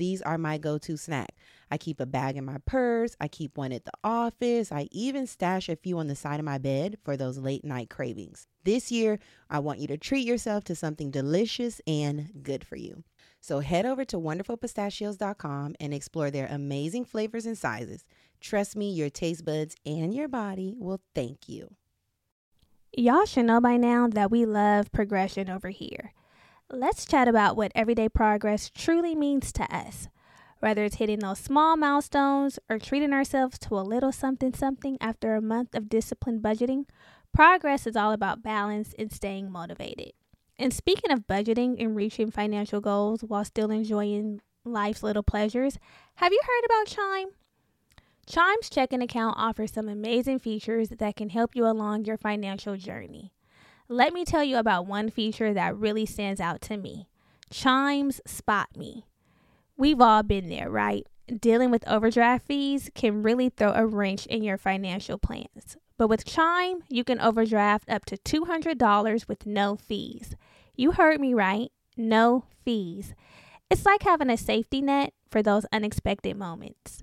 these are my go to snack. I keep a bag in my purse, I keep one at the office, I even stash a few on the side of my bed for those late night cravings. This year, I want you to treat yourself to something delicious and good for you. So head over to wonderfulpistachios.com and explore their amazing flavors and sizes. Trust me, your taste buds and your body will thank you. Y'all should know by now that we love progression over here. Let's chat about what everyday progress truly means to us. Whether it's hitting those small milestones or treating ourselves to a little something something after a month of disciplined budgeting, progress is all about balance and staying motivated. And speaking of budgeting and reaching financial goals while still enjoying life's little pleasures, have you heard about Chime? Chime's checking account offers some amazing features that can help you along your financial journey. Let me tell you about one feature that really stands out to me Chime's Spot Me. We've all been there, right? Dealing with overdraft fees can really throw a wrench in your financial plans. But with Chime, you can overdraft up to $200 with no fees. You heard me right, no fees. It's like having a safety net for those unexpected moments.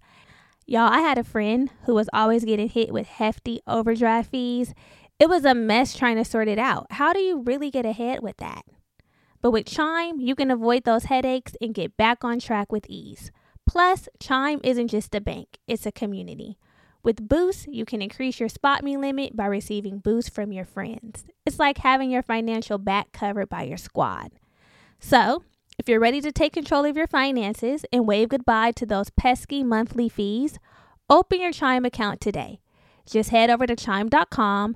Y'all, I had a friend who was always getting hit with hefty overdraft fees. It was a mess trying to sort it out. How do you really get ahead with that? But with Chime, you can avoid those headaches and get back on track with ease. Plus, Chime isn't just a bank, it's a community. With Boost, you can increase your Spot Me limit by receiving boosts from your friends. It's like having your financial back covered by your squad. So, if you're ready to take control of your finances and wave goodbye to those pesky monthly fees, open your Chime account today. Just head over to chime.com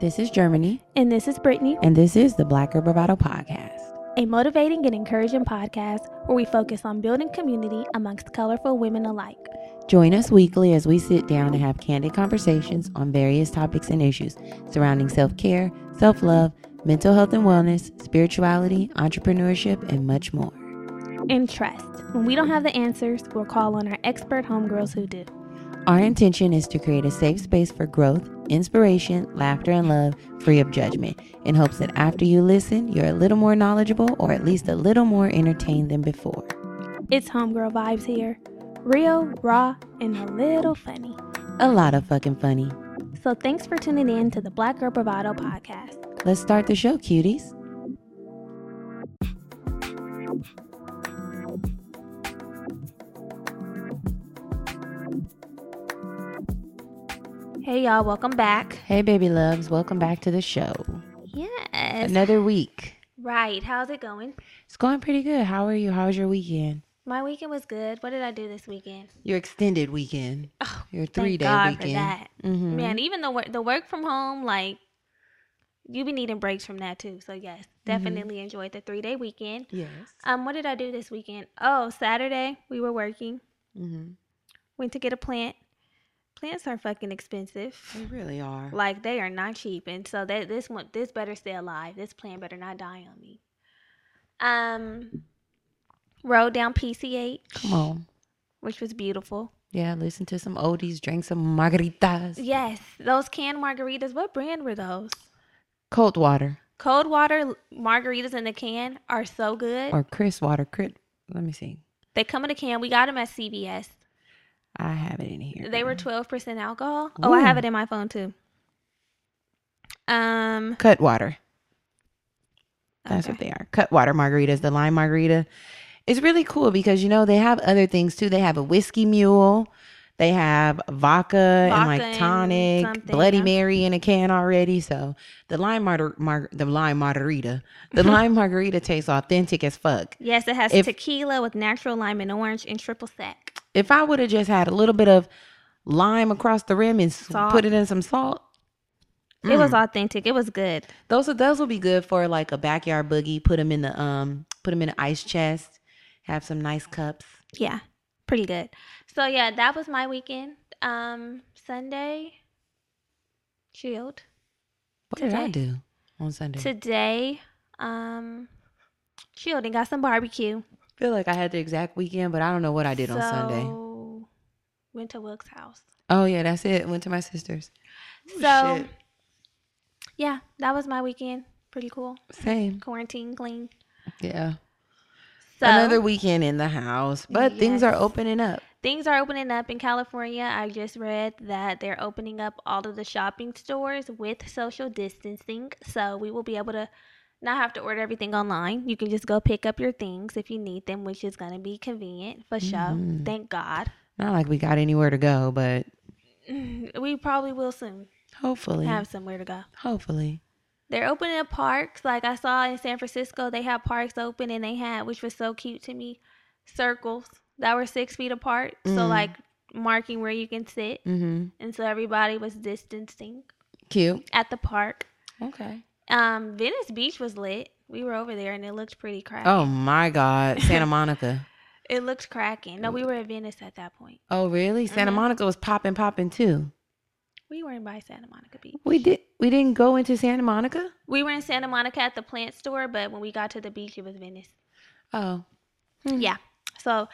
This is Germani, And this is Brittany, and this is the Black Girl Bravado Podcast. a motivating and encouraging podcast where we focus on building community amongst colorful women alike. Join us weekly as we sit down and have candid conversations on various topics and issues surrounding self care, self love, mental health and wellness, spirituality, entrepreneurship, and much more. And trust, when we don't have the answers, we'll call on our expert homegirls who do. Our intention is to create a safe space for growth, inspiration, laughter, and love, free of judgment, in hopes that after you listen, you're a little more knowledgeable or at least a little more entertained than before. It's homegirl vibes here. Real, raw, and a little funny. A lot of fucking funny. So thanks for tuning in to the Black Girl Bravado podcast. Let's start the show, cuties. Hey y'all, welcome back. Hey, baby loves, welcome back to the show. Yes. Another week. Right. How's it going? It's going pretty good. How are you? How was your weekend? My weekend was good. What did I do this weekend? Your extended weekend. Oh, Your three day God weekend. for that. Mhm. Man, even the work the work from home, like you be needing breaks from that too. So yes, definitely enjoyed the three day weekend. Yes. Um, what did I do this weekend? Oh, Saturday we were working. Mm-hmm. Went to get a plant. Plants are fucking expensive. They really are. Like they are not cheap, and so that this one, this better stay alive. This plant better not die on me. Um, rode down PCH, Come on. which was beautiful. Yeah, listen to some oldies, drink some margaritas. Yes, those canned margaritas. What brand were those? Cold water Cold water margaritas in the can are so good. or Chris water. Crit. Let me see. They come in a can. We got them at CVS. I have it in here. They were twelve percent alcohol. Oh, I have it in my phone too. Um, Cutwater. That's okay. what they are. Cutwater margaritas. The lime margarita. It's really cool because you know they have other things too. They have a whiskey mule. They have vodka, and like tonic, something, Bloody yeah. Mary in a can already. So the lime mar- mar- the lime margarita, the lime margarita tastes authentic as fuck. Yes, it has If- tequila with natural lime and orange and triple sec. If I would have just had a little bit of lime across the rim and Salt. put it in some salt, It was Mm. authentic. It was good. those will those will be good for like a backyard boogie. Put them in the um, put them in an ice chest. Have some nice cups. Yeah, pretty good. So yeah, that was my weekend. Um, Sunday, chilled. What did I do on Sunday? Today, um, chilled and got some barbecue. Feel like I had the exact weekend, but I don't know what I did on Sunday. So, Went to Wilk's house. Oh yeah, that's it. Went to my sister's. So shit. yeah, that was my weekend. Pretty cool. same. Quarantine clean. Yeah. So Another weekend in the house, but things are opening up. things are opening up in California. I just read that they're opening up all of the shopping stores with social distancing. So we will be able to not have to order everything online. You can just go pick up your things if you need them, which is going to be convenient for sure. Mhm. Thank God. Not like we got anywhere to go, but We probably will soon hopefully, have somewhere to go. hopefully. They're opening up parks. Like I saw in San Francisco, they have parks open and they had, which was so cute to me, circles that were six feet apart. So, Mm. like marking where you can sit. Mm-hmm. and so everybody was distancing Cute. at the park. Okay. Um, Venice Beach was lit. We were over there and it looked pretty cracking. Oh my God, Santa Monica. It looked cracking. No, we were at Venice at that point. Oh really? Santa Mhm. Monica was popping, popping too. We weren't by Santa Monica Beach. We did. We didn't go into Santa Monica. We were in Santa Monica at the plant store, but when we got to the beach, it was Venice. Oh. Hmm. Yeah. So,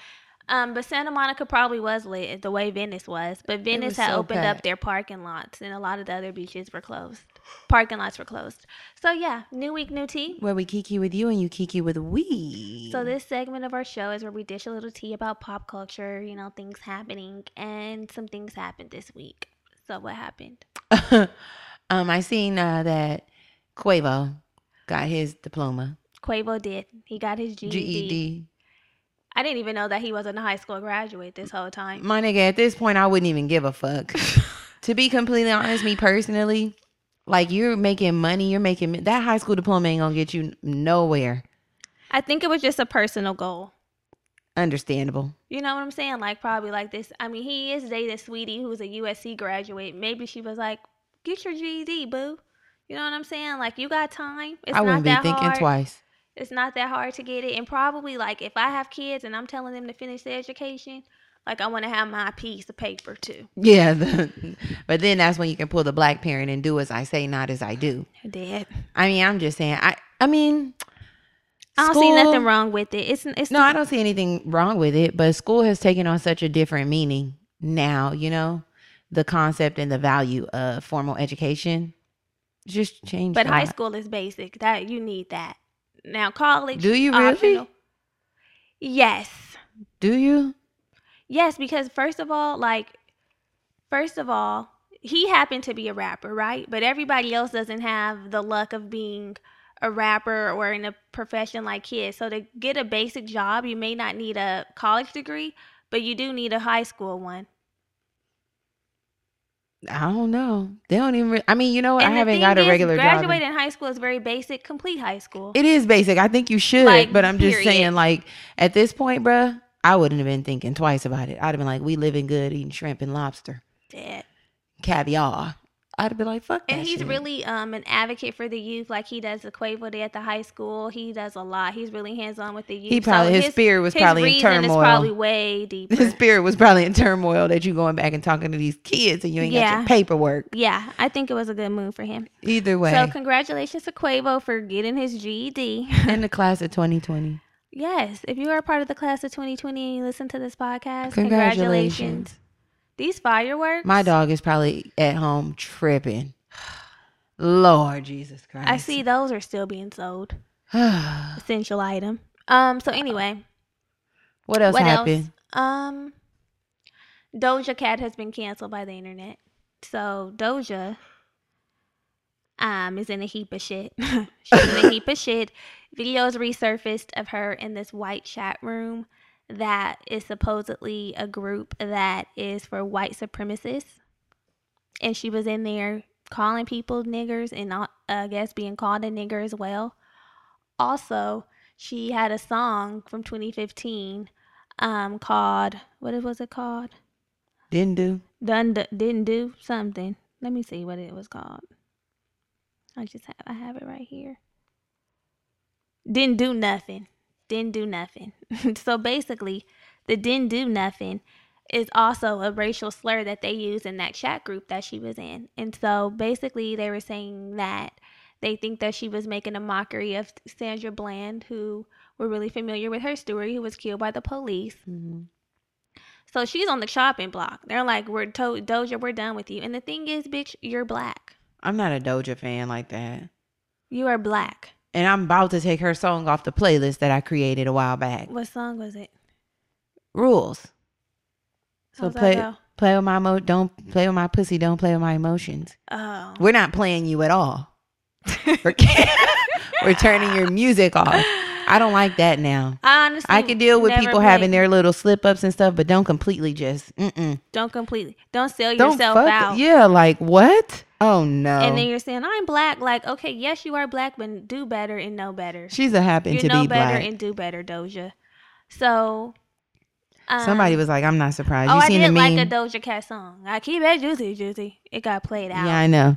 um, but Santa Monica probably was lit the way Venice was. But Venice was had so opened up their parking lots, and a lot of the other beaches were closed. Parking lots were closed. So yeah, new week, new tea. Where we kiki with you and you kiki with we. So this segment of our show is where we dish a little tea about pop culture, you know, things happening, and some things happened this week. So what happened? um, I seen uh, that Quavo got his diploma, Quavo did. He got his GED. GED. I didn't even know that he wasn't a high school graduate this whole time. My nigga, at this point, I wouldn't even give a fuck. to be completely honest, me personally, like you're making money, you're making that high school diploma ain't gonna get you nowhere. I think it was just a personal goal. Understandable. You know what I'm saying? Like probably like this. I mean, he is dating Sweetie, who's a USC graduate. Maybe she was like, "Get your GED, boo." You know what I'm saying? Like you got time. It's I wouldn't be thinking hard. twice. It's not that hard to get it. And probably like if I have kids and I'm telling them to finish their education, like I want to have my piece of paper too. Yeah, the, but then that's when you can pull the black parent and do as I say, not as I do. I did. I mean, I'm just saying. I I mean, I don't see nothing wrong with it. It's it's No, I don't see anything wrong with it, but school has taken on such a different meaning now, you know, the concept and the value of formal education just changed. But high school is basic. That you need that. Now college. Do you really? optional. Yes. Do you? Yes, because first of all, like, first of all, he happened to be a rapper, right? But everybody else doesn't have the luck of being a rapper or in a profession like his. So to get a basic job, you may not need a college degree, but you do need a high school one. I don't know. They don't even. Re- I mean, you know what? And I haven't got a is, regular job. Graduating high school is very basic. Complete high school. It is basic. I think you should, Like, but I'm just saying, like at this point, bruh, I wouldn't have been thinking twice about it. I'd have been like, we living good, eating shrimp and lobster, Dead. caviar. I'd have been like, fuck that. And he's shit. really um an advocate for the youth, like he does the Quavo Day at the high school. He does a lot. He's really hands on with the youth. He probably so his, spirit was his probably in turmoil. is probably way deeper. his spirit was probably in turmoil that you going back and talking to these kids and you ain't got Yeah. your paperwork. yeah, I think it was a good move for him. Either way, So congratulations to Quavo for getting his GED. in the class of 2020. Yes, if you are part of the class of 2020 and you listen to this podcast, Congratulations. congratulations. These fireworks. My dog is probably at home tripping. Lord Jesus Christ. I see those are still being sold. Essential item. Um. So anyway, what else what happened? else? Um, Doja Cat has been canceled by the internet. So Doja, um, is in a heap of shit. She's in a heap of shit. Videos resurfaced of her in this white chat room that is supposedly a group that is for white supremacists, and she was in there calling people niggers and not, I guess being called a nigger as well. Also, she had a song from 2015 um called what was it called? Didn't do. done d- didn't do something. Let me see what it was called. I just have i have it right here didn't do nothing didn't do nothing so basically the didn't do nothing is also a racial slur that they use in that chat group that she was in and so basically they were saying that they think that she was making a mockery of sandra bland who we're really familiar with her story who was killed by the police Mhm. so she's on the chopping block. They're like, "We're to- Doja, we're done with you." And the thing is, bitch, you're black. I'm not a Doja fan like that. You are black. And I'm about to take her song off the playlist that I created a while back. What song was it? Rules. So How's play play with my mo don't play with my pussy, don't play with my emotions. Oh, We're not playing you at all. We're, we're turning your music off. I don't like that now. I honestly, I can deal with people played- having their little slip ups and stuff, but don't completely just mm-mm. Don't completely. Don't sell don't yourself fuck out. yeah like what oh no And then you're saying I'm black. Like, okay, yes, you are black, but do better and know better. she's a happen You to know be better black and do better, Doja. So, um, somebody was like i'm not surprised Oh, you I did the like meme a Doja Cat song. I keep it juicy, juicy. It got played out. yeah i know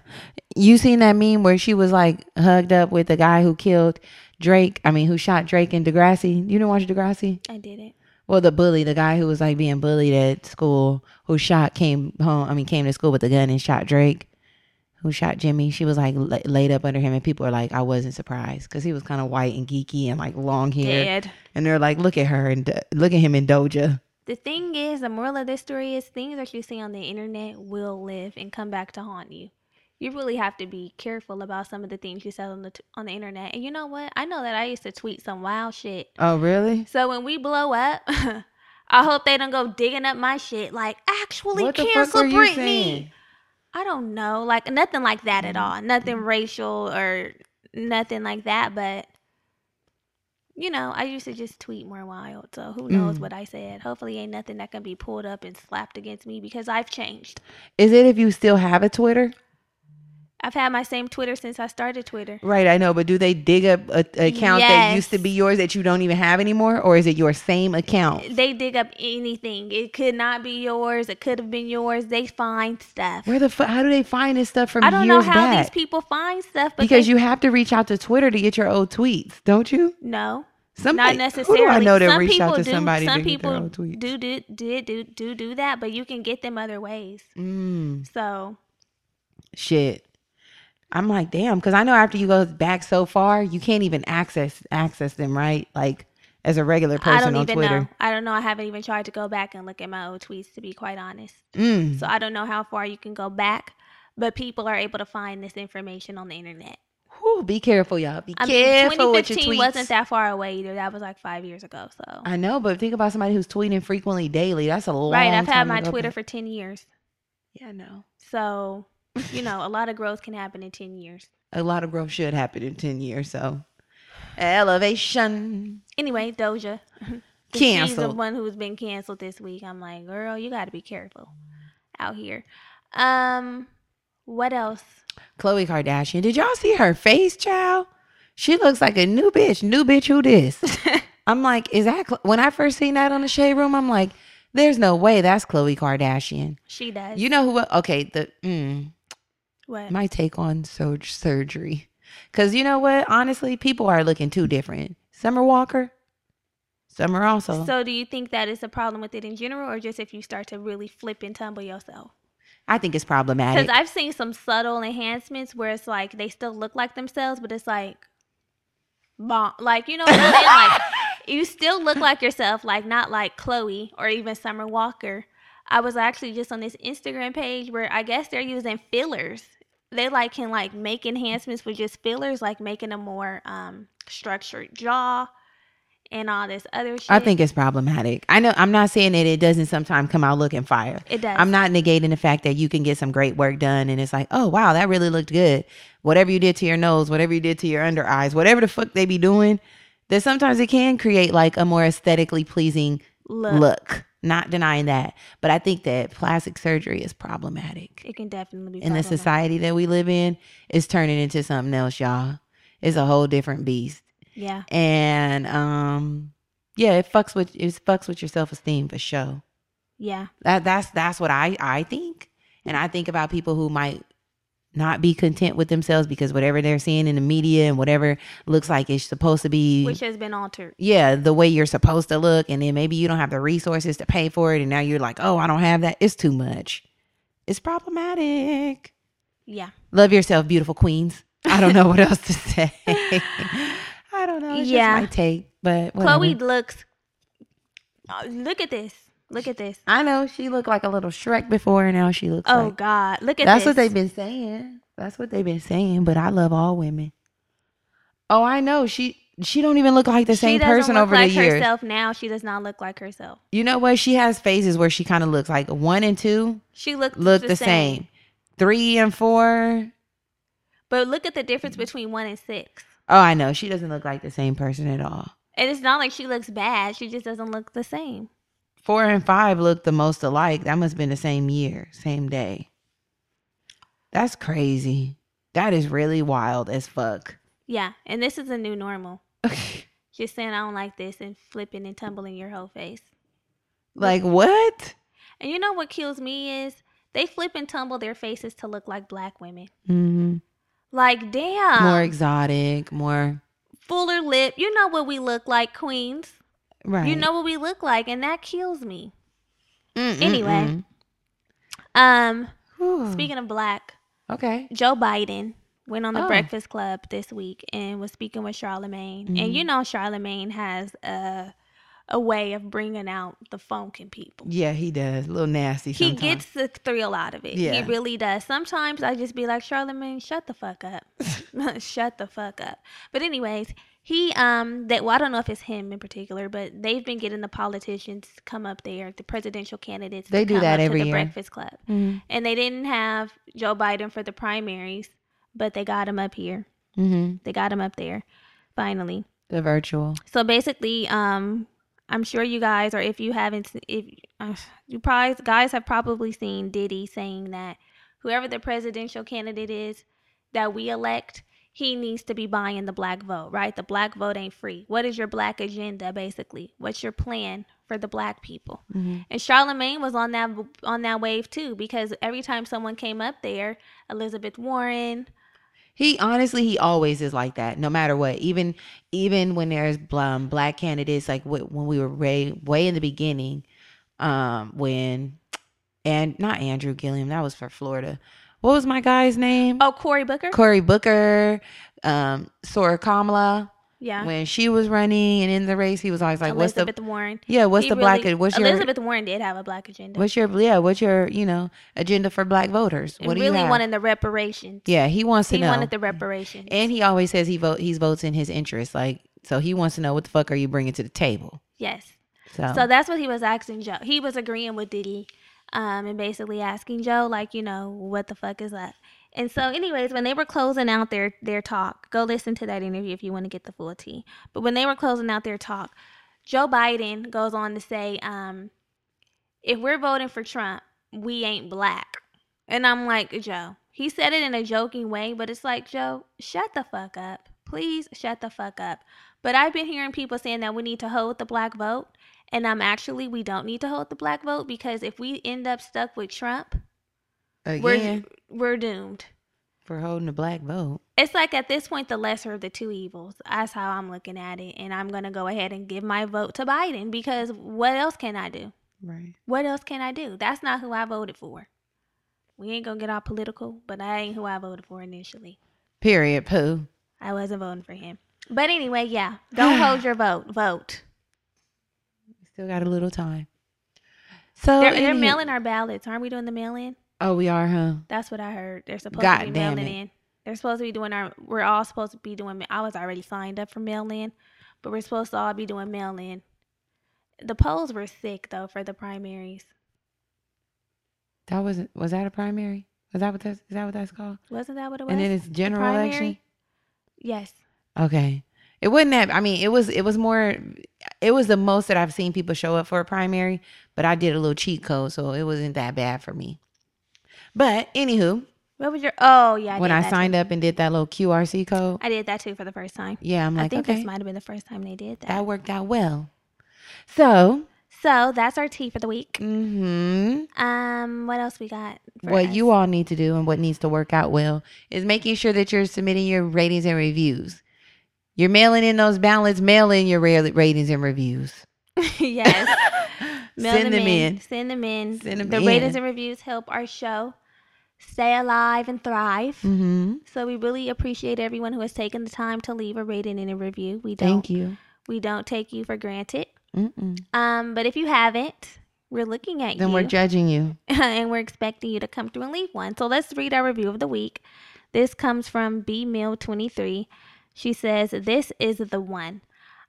you seen that meme where she was like hugged up with the guy who killed drake i mean who shot drake and degrassi you didn't watch degrassi I did it. well the bully the guy who was like being bullied at school who shot came home i mean came to school with a gun and shot drake who shot Jimmy. She was like la- laid up under him, and people are like, I wasn't surprised because he was kind of white and geeky and like long hair. Dead. And they're like, look at her and Do- look at him in Doja. The thing is, the moral of this story is things that you see on the internet will live and come back to haunt you. You really have to be careful about some of the things you say on the t- on the internet. And you know what? I know that I used to tweet some wild shit. Oh, really? So when we blow up, I hope they don't go digging up my shit. Like, actually what cancel Britney. I don't know, like nothing like that at Mhm. all. Nothing racial or nothing like that. But you know, I used to just tweet more wild. So who knows Mm. what I said? Hopefully, ain't nothing that can be pulled up and slapped against me because I've changed. Is it if you still have a Twitter? I've had my same Twitter since I started Twitter. Right, I know, but do they dig up a, a account that used to be yours that you don't even have anymore, or is it your same account? They dig up anything. It could not be yours. It could have been yours. They find stuff. Where the fu- how do they find this stuff from I don't know how back? these people find stuff, but because they, you have to reach out to Twitter to get your old tweets, don't you? no, Somebody, not necessarily. Who do I know that some reached out to do. somebody some to get people their old tweets? do do do do do do that, but you can get them other ways. Mm, So shit. I'm like, damn, because I know after you go back so far, you can't even access access them, right? Like as a regular person I don't on even Twitter. know. I don't know. I haven't even tried to go back and look at my old tweets to be quite honest. Mm. So I don't know how far you can go back, but people are able to find this information on the internet. Whew, be careful, y'all. Be I mean, careful with your 2015 tweets. wasn't that far away either. That was like five years ago. So I know, but think about somebody who's tweeting frequently daily. That's a long right, I've had my Twitter back. for ten years. Yeah, I know. So you know, a lot of growth can happen in ten years. A lot of growth should happen in ten years. So elevation. Anyway, Doja. She's the one who's been canceled this week. I'm like, girl, you got to be careful out here. Um, what else? Khloe Kardashian. Did y'all see her face, child? She looks like a new bitch. New bitch, who this? I'm like, is that when I first seen that on the shade room? I'm like, there's no way that's Khloe Kardashian. she does. You know who? Okay, the mm, What? My take on sur- surgery. Because you know what? Honestly, people are looking too different. Summer Walker, Summer also. so do you think that is a problem with it in general, or just if you start to really flip and tumble yourself? I think it's problematic. Because I've seen some subtle enhancements where it's like they still look like themselves, but it's like, bomb. Like you know what I'm saying? Like you still look like yourself, like not like Khloe or even Summer Walker. I was actually just on this Instagram page where I guess they're using fillers. They like can like make enhancements with just fillers, like making a more um structured jaw and all this other shit. I think it's problematic. I know I'm not saying that it doesn't sometimes come out looking fire. it does. I'm not negating the fact that you can get some great work done and it's like, oh wow, that really looked good. Whatever you did to your nose, whatever you did to your under eyes, whatever the fuck they be doing, that sometimes it can create like a more aesthetically pleasing look. look. Not denying that. But I think that plastic surgery is problematic. It can definitely be In the society that we live in, it's turning into something else, y'all. It's a whole different beast. Yeah. And um yeah, it fucks with it fucks with your self esteem for sure. Yeah. That that's that's what I I think. And I think about people who might not be content with themselves because whatever they're seeing in the media and whatever looks like it's supposed to be Which has been altered. yeah, the way you're supposed to look and then maybe you don't have the resources to pay for it and now you're like, "Oh, I don't have that." It's too much. It's problematic. Yeah. Love yourself, beautiful queens. I don't know what else to say. I don't know. It's Yeah. just my take, but whatever. Khloe looks. Oh, look at this. Look at this. I know she looked like a little Shrek before, and now she looks Oh like God! Look at this. That's this. what they've been saying. That's what they've been saying. But I love all women. Oh, I know. She she don't even look like the she same person look over like the years. herself now. She does not look like herself. You know what? She has phases where she kind of looks like one and two She looks look the, same. Three and four. But look at the difference between one and six. Oh, I know. She doesn't look like the same person at all. And it's not like she looks bad. She just doesn't look the same. Four and five look the most alike. That must have been the same year, same day. That's crazy. That is really wild as fuck. Yeah, and this is a new normal. Just saying I don't like this and flipping and tumbling your whole face. like what? And you know what kills me is they flip and tumble their faces to look like black women. Mm-hmm. Like damn, more exotic, more fuller lip. You know what we look like, queens. Right. You know what we look like, and that kills me. Mm-mm-mm. Anyway. Um, speaking of black, okay. Joe Biden went on the Oh. Breakfast Club this week and was speaking with Charlemagne. And you know Charlemagne has a a way of bringing out the funk in people. Yeah, he does. A little nasty. He gets the thrill out of it. Yeah. He really does. Sometimes I just be like, Charlemagne, shut the fuck up. shut the fuck up. But anyways, he um that well, I don't know if it's him in particular, but they've been getting the politicians to come up there, the presidential candidates. to They do that every the year. Breakfast Club, Mhm. and they didn't have Joe Biden for the primaries, but they got him up here. Mhm. They got him up there, finally. The virtual. So basically, um, I'm sure you guys, or if you haven't, if uh, you probably guys have probably seen Diddy saying that whoever the presidential candidate is that we elect, he needs to be buying the black vote, right? The black vote ain't free. What is your black agenda, basically? What's your plan for the black people? Mhm. And Charlemagne was on that on that wave too, because every time someone came up there, Elizabeth Warren, He honestly, he always is like that. No matter what, even even when there's um, black candidates, like wh- when we were way way in the beginning, um, when and not Andrew Gillum, that was for Florida. What was my guy's name? oh Cory Booker, Cory Booker, um, Sora Kamala. yeah, When she was running and in the race, he was always like, "What's the Elizabeth Warren. yeah? What's He the black? really- What's your Elizabeth Warren did have a black agenda. what's your yeah? What's your you know agenda for black voters? What do really you have? wanted the reparations. yeah, he wants to he know. wanted the reparations. And he always says he vote he's votes in his interest. Like so he wants to know what the fuck are you bringing to the table. yes. So, So that's what he was asking Joe. He was agreeing with Diddy, um, and basically asking Joe, like, you know, what the fuck is up? And so, anyways, when they were closing out their their talk, go listen to that interview if you want to get the full tea. But when they were closing out their talk, Joe Biden goes on to say, um, if we're voting for Trump, we ain't black. And I'm like, Joe, he said it in a joking way, but it's like, Joe, shut the fuck up. Please shut the fuck up. But I've been hearing people saying that we need to hold the black vote. And um, actually, we don't need to hold the black vote because if we end up stuck with Trump, again, we're we're doomed. for holding the black vote. It's like at this point, the lesser of the two evils. That's how I'm looking at it. And I'm going to go ahead and give my vote to Biden because what else can I do? Right. What else can I do? That's not who I voted for. We ain't going to get all political, but that ain't who I voted for initially. Period. Pooh. I wasn't voting for him. But anyway, yeah, don't hold your vote. Vote. Still got a little time. So They're, they're mailing our ballots. Aren't we doing the mail in? Oh, we are, huh? That's what I heard. They're supposed God to be mailing it. in. They're supposed to be doing our. We're all supposed to be doing. I was already signed up for mail in, but we're supposed to all be doing mail in. The polls were sick though for the primaries. That was was that a primary? Was that what that's is that what that's called? Wasn't that what it was? And then it's general election. yes. Okay. It wasn't that. I mean, it was. It was more. It was the most that I've seen people show up for a primary. But I did a little cheat code, so it wasn't that bad for me. But anywho, What was your? Oh yeah. I when I signed too. up and did that little QRC code, I did that too for the first time. yeah, I'm I like, think okay, this might have been the first time they did that. that worked out well. So, so that's our tea for the week. Mm-hmm. Um, what else we got? for what us? you all need to do and what needs to work out well is making sure that you're submitting your ratings and reviews. You're mailing in those ballots. Mail in your ratings and reviews. yes. Mail Send them in. Send them in. Send them the ratings and reviews help our show stay alive and thrive. Mm-hmm. So we really appreciate everyone who has taken the time to leave a rating and a review. We don't Thank you. we don't take you for granted. Mm-mm. Um, but if you haven't, we're looking at Then you Then we're judging you. and we're expecting you to come through and leave one. So let's read our review of the week. This comes from B Mill 23. She says, This is the one.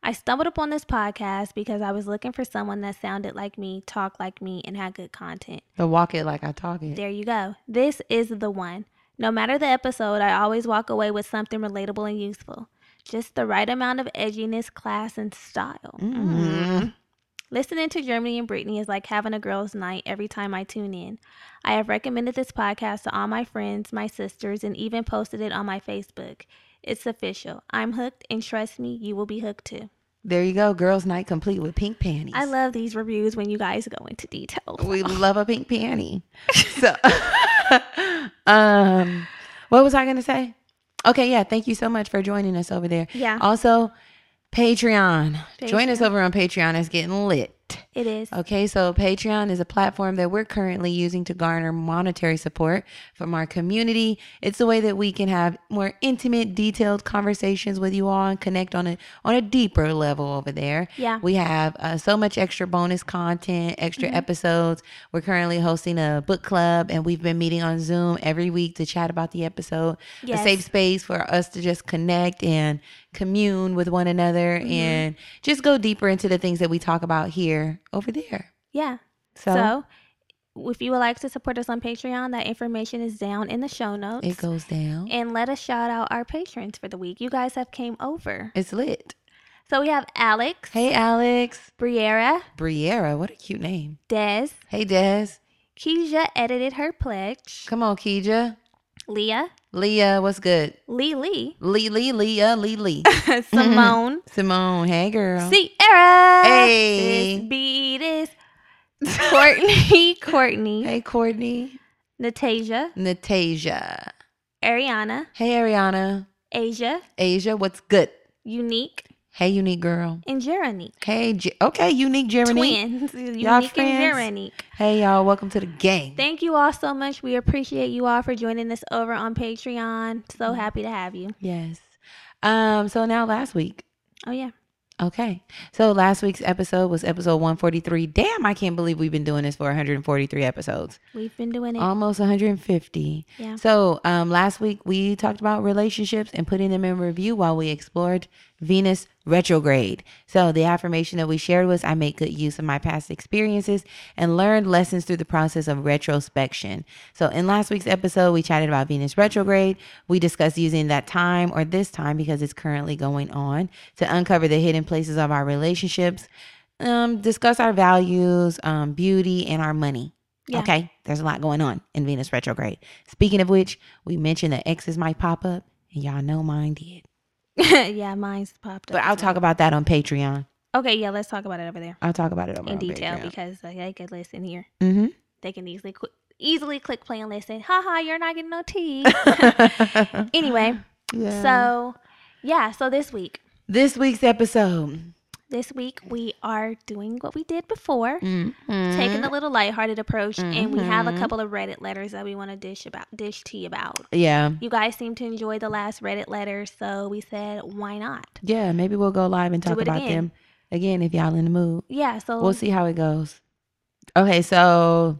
I stumbled upon this podcast because I was looking for someone that sounded like me, talked like me, and had good content. The walk it like I talk it. There you go. This is the one. No matter the episode, I always walk away with something relatable and useful. Just the right amount of edginess, class, and style. Mm. Listening to Germani and Brittany is like having a girls' night every time I tune in. I have recommended this podcast to all my friends, my sisters, and even posted it on my Facebook. It's official. I'm hooked, and trust me, you will be hooked too. There you go. Girls' night complete with pink panties. I love these reviews when you guys go into details. We love a pink panty. So, um, what was I gonna say? Okay, yeah. Thank you so much for joining us over there. Yeah, Also, Patreon. Join us over on Patreon. It's getting lit. It is. Okay, so Patreon is a platform that we're currently using to garner monetary support from our community. It's a way that we can have more intimate, detailed conversations with you all and connect on a on a deeper level over there. Yeah. We have uh, so much extra bonus content, extra Mm-hmm. episodes. We're currently hosting a book club, and we've been meeting on Zoom every week to chat about the episode. Yes. A safe space for us to just connect and commune with one another Mm-hmm. and just go deeper into the things that we talk about here over there. Yeah. So, So, if you would like to support us on Patreon, that information is down in the show notes. it goes down. and let us shout out our patrons for the week. You guys have came over. It's lit. So we have Alex, Hey, Alex. Briera, Briera, what a cute name. Des, Hey, Des. Keisha edited her pledge, Come on, Keija. Leah, Leah, what's good? Lee Lee, Lee, Lee, Leah, Lee, Lee. Simone, Simone, hey, girl. Sierra, Hey. this beat is Courtney, Courtney, Hey, Courtney. Natasia, Natasia. Ariana, Hey, Ariana. Asia, Asia, what's good? Unique, Hey, unique girl. and Jeremy. Hey, J- okay, unique Jeremy. Twins, Unique Y'all and? Jeremy. Hey, y'all, welcome to the gang. Thank you all so much. We appreciate you all for joining us over on Patreon. Mm-hmm. So happy to have you. yes. Um. So now last week. Oh yeah. Okay. So last week's episode was episode 143. Damn, I can't believe we've been doing this for 143 episodes. We've been doing it. Almost 150. Yeah. So um, last week we talked about relationships and putting them in review while we explored Venus retrograde. So the affirmation that we shared was I make good use of my past experiences and learned lessons through the process of retrospection. So in last week's episode, we chatted about Venus retrograde. We discussed using that time or this time because it's currently going on to uncover the hidden places of our relationships, um, discuss our values, um, beauty, and our money. Yeah. Okay, there's a lot going on in Venus retrograde. Speaking of which, we mentioned that exes might pop up, and y'all know mine did. yeah, mine's popped up. But I'll talk about that on Patreon. Okay, yeah, let's talk about it over there I'll talk about it over in detail Patreon. because uh, they could listen here. mm-hmm. They can easily qu- easily click play and listen. Haha, you're not getting no tea. anyway, Yeah. so yeah, so this week, this week's episode. This week we are doing what we did before. Mhm. Taking a little lighthearted approach, and we have a Mhm. couple of Reddit letters that we want to dish about, dish tea about. Yeah. You guys seem to enjoy the last Reddit letter, so we said, why not? Yeah. Maybe we'll go live and talk about again. them again if y'all in the mood. Yeah, so We'll see how it goes. Okay. So,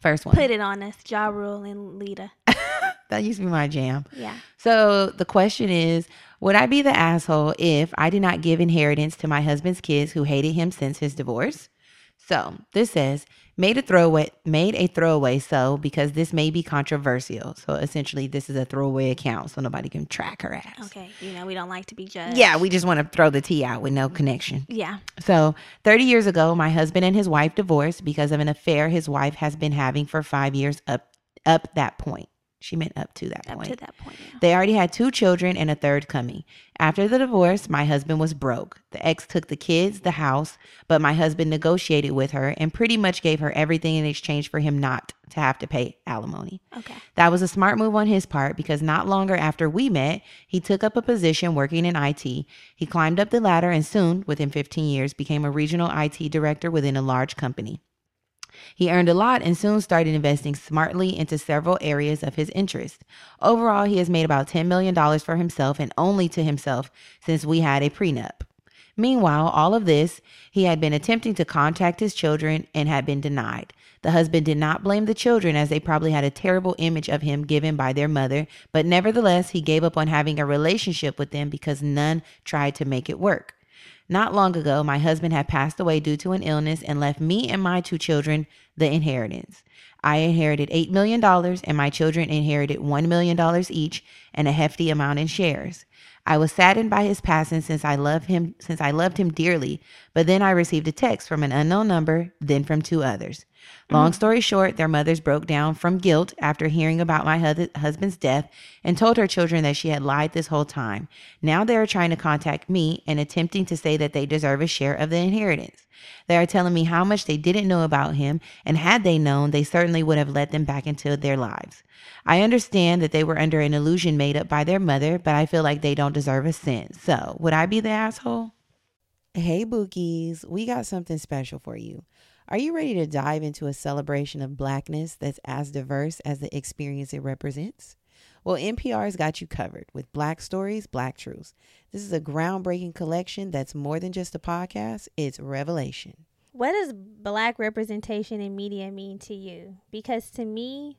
first one. put it on us, Ja Rule and Vita. that used to be my jam. Yeah. So the question is Would I be the asshole if I did not give inheritance to my husband's kids who hated him since his divorce? So this says, made a throwaway made a throwaway so because this may be controversial. So essentially this is a throwaway account so nobody can track her ass. Okay. You know, we don't like to be judged. Yeah, we just want to throw the tea out with no connection. Yeah. So, 30 years ago, my husband and his wife divorced because of an affair his wife has been having for 5 years up up that point. She meant up to that Up point. to that point. Yeah. They already had two children and a third coming. After the divorce, my husband was broke. The ex took the kids, the house, but my husband negotiated with her and pretty much gave her everything in exchange for him not to have to pay alimony. Okay. That was a smart move on his part because not longer after we met, he took up a position working in IT. He climbed up the ladder and soon, within 15 years, became a regional IT director within a large company. He earned a lot and soon started investing smartly into several areas of his interest. Overall, he has made about $10 million for himself and only to himself since we had a prenup. Meanwhile, all of this, he had been attempting to contact his children and had been denied. The husband did not blame the children as they probably had a terrible image of him given by their mother, but nevertheless, he gave up on having a relationship with them because none tried to make it work. Not long ago, my husband had passed away due to an illness and left me and my two children the inheritance. I inherited $8 million and my children inherited $1 million each and a hefty amount in shares. I was saddened by his passing since I love him since I loved him dearly, but then I received a text from an unknown number, then from two others. Mm-hmm. Long story short, their mothers broke down from guilt after hearing about my husband's death and told her children that she had lied this whole time. Now they are trying to contact me and attempting to say that they deserve a share of the inheritance. They are telling me how much they didn't know about him, and had they known, they certainly would have let them back into their lives. I understand that they were under an illusion made up by their mother, but I feel like they don't deserve a cent. So, would I be the asshole? Hey, Bookies, we got something special for you. Are you ready to dive into a celebration of blackness that's as diverse as the experience it represents? Well, NPR's got you covered with Black Stories, Black Truths. This is a groundbreaking collection that's more than just a podcast, it's revelation. What does black representation in media mean to you? Because to me,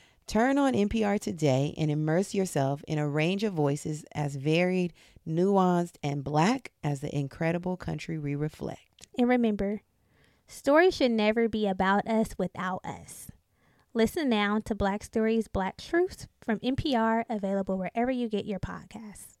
Turn on NPR today and immerse yourself in a range of voices as varied, nuanced, and black as the incredible country we reflect. And remember, Stories should never be about us without us. Listen now to Black Stories, Black Truths from NPR, available wherever you get your podcast.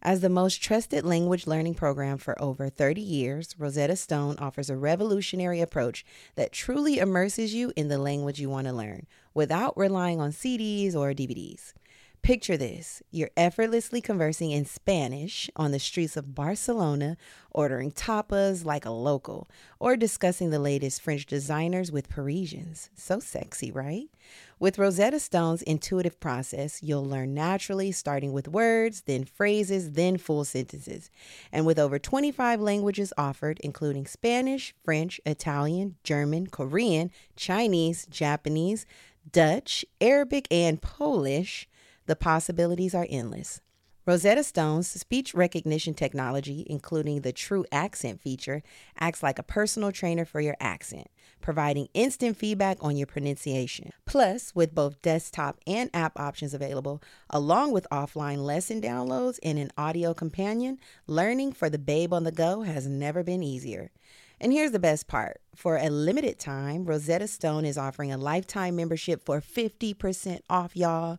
As the most trusted language learning program for over 30 years, Rosetta Stone offers a revolutionary approach that truly immerses you in the language you want to learn without relying on CDs or DVDs. Picture this you're effortlessly conversing in Spanish on the streets of Barcelona, ordering tapas like a local, or discussing the latest French designers with Parisians. So sexy, right? With Rosetta Stone's intuitive process, you'll learn naturally, starting with words, then phrases, then full sentences. And with over 25 languages offered, including Spanish, French, Italian, German, Korean, Chinese, Japanese, Dutch, Arabic, and Polish, the possibilities are endless. Rosetta Stone's speech recognition technology, including the TruAccent feature, acts like a personal trainer for your accent, providing instant feedback on your pronunciation. Plus, with both desktop and app options available, along with offline lesson downloads and an audio companion, learning for the babe on the go has never been easier. And here's the best part for a limited time, Rosetta Stone is offering a lifetime membership for 50% off, y'all.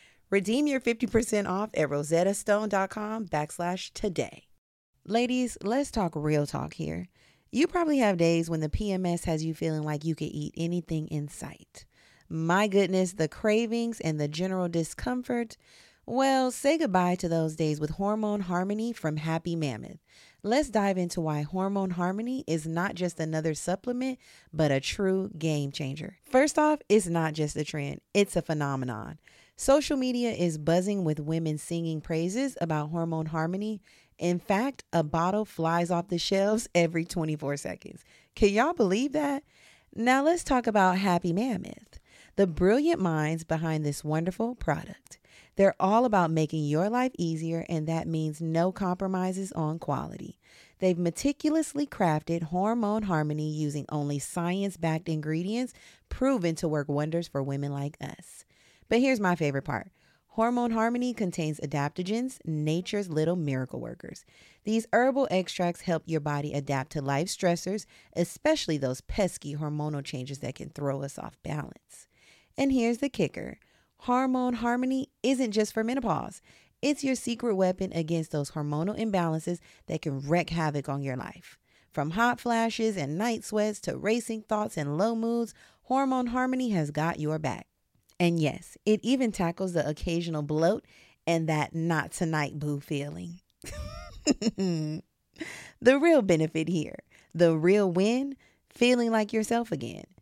Redeem your 50% off at rosettastone.com backslash today. Ladies, let's talk real talk here. You probably have days when the PMS has you feeling like you could eat anything in sight. My goodness, the cravings and the general discomfort. Well, say goodbye to those days with Hormone Harmony from Happy Mammoth. Let's dive into why Hormone Harmony is not just another supplement, but a true game changer. First off, it's not just a trend, it's a phenomenon. Social media is buzzing with women singing praises about hormone harmony. In fact, a bottle flies off the shelves every 24 seconds. Can y'all believe that? Now let's talk about Happy Mammoth, the brilliant minds behind this wonderful product. They're all about making your life easier, and that means no compromises on quality. They've meticulously crafted hormone harmony using only science backed ingredients proven to work wonders for women like us. But here's my favorite part. Hormone Harmony contains adaptogens, nature's little miracle workers. These herbal extracts help your body adapt to life stressors, especially those pesky hormonal changes that can throw us off balance. And here's the kicker Hormone Harmony isn't just for menopause, it's your secret weapon against those hormonal imbalances that can wreak havoc on your life. From hot flashes and night sweats to racing thoughts and low moods, Hormone Harmony has got your back. And yes, it even tackles the occasional bloat and that not tonight boo feeling. the real benefit here, the real win, feeling like yourself again.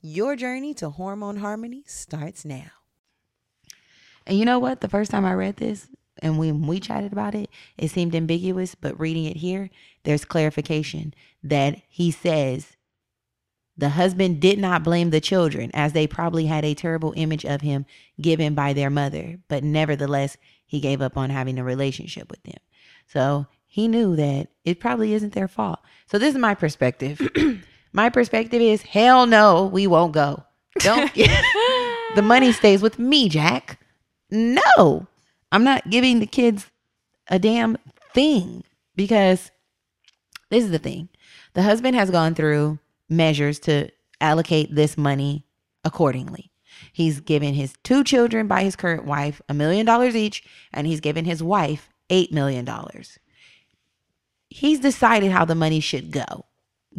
Your journey to hormone harmony starts now. And you know what? The first time I read this and when we chatted about it, it seemed ambiguous, but reading it here, there's clarification that he says the husband did not blame the children, as they probably had a terrible image of him given by their mother, but nevertheless, he gave up on having a relationship with them. So he knew that it probably isn't their fault. So this is my perspective. my perspective is hell no, we won't go. Don't the money stays with me, Jack. No. I'm not giving the kids a damn thing. because this is the thing the husband has gone through measures to allocate this money accordingly. He's given his two children by his current wife a million dollars each, and he's given his wife $8 million. He's decided how the money should go,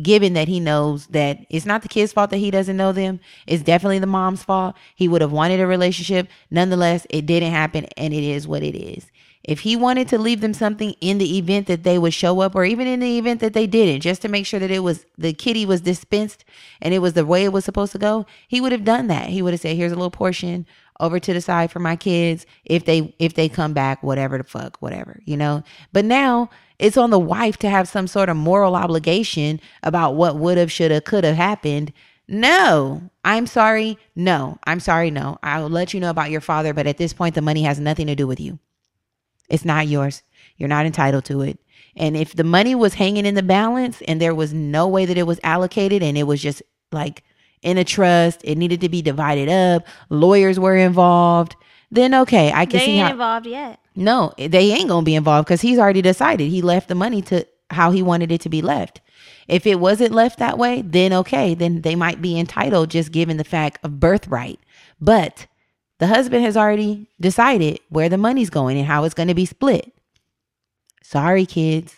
given that he knows that it's not the kid's fault that he doesn't know them. It's definitely the mom's fault. He would have wanted a relationship. Nonetheless, it didn't happen, and it is what it is. If he wanted to leave them something in the event that they would show up, or even in the event that they didn't, just to make sure that it was the kitty was dispensed and it was the way it was supposed to go, he would have done that. He would have said, "Here's a little portion over to the side for my kids if they if they come back, whatever the fuck, whatever, you know." But now it's on the wife to have some sort of moral obligation about what would have, should have, could have happened. No, I'm sorry. No, I'm sorry. No, I'll let you know about your father, but at this point, the money has nothing to do with you. It's not yours. You're not entitled to it. And if the money was hanging in the balance and there was no way that it was allocated and it was just like in a trust, it needed to be divided up, lawyers were involved, then okay, I can they see ain't how. involved yet. No, they ain't gonna be involved because he's already decided. He left the money to how he wanted it to be left. If it wasn't left that way, then okay, then they might be entitled just given the fact of birthright. But the husband has already decided where the money's going and how it's going to be split. Sorry, kids.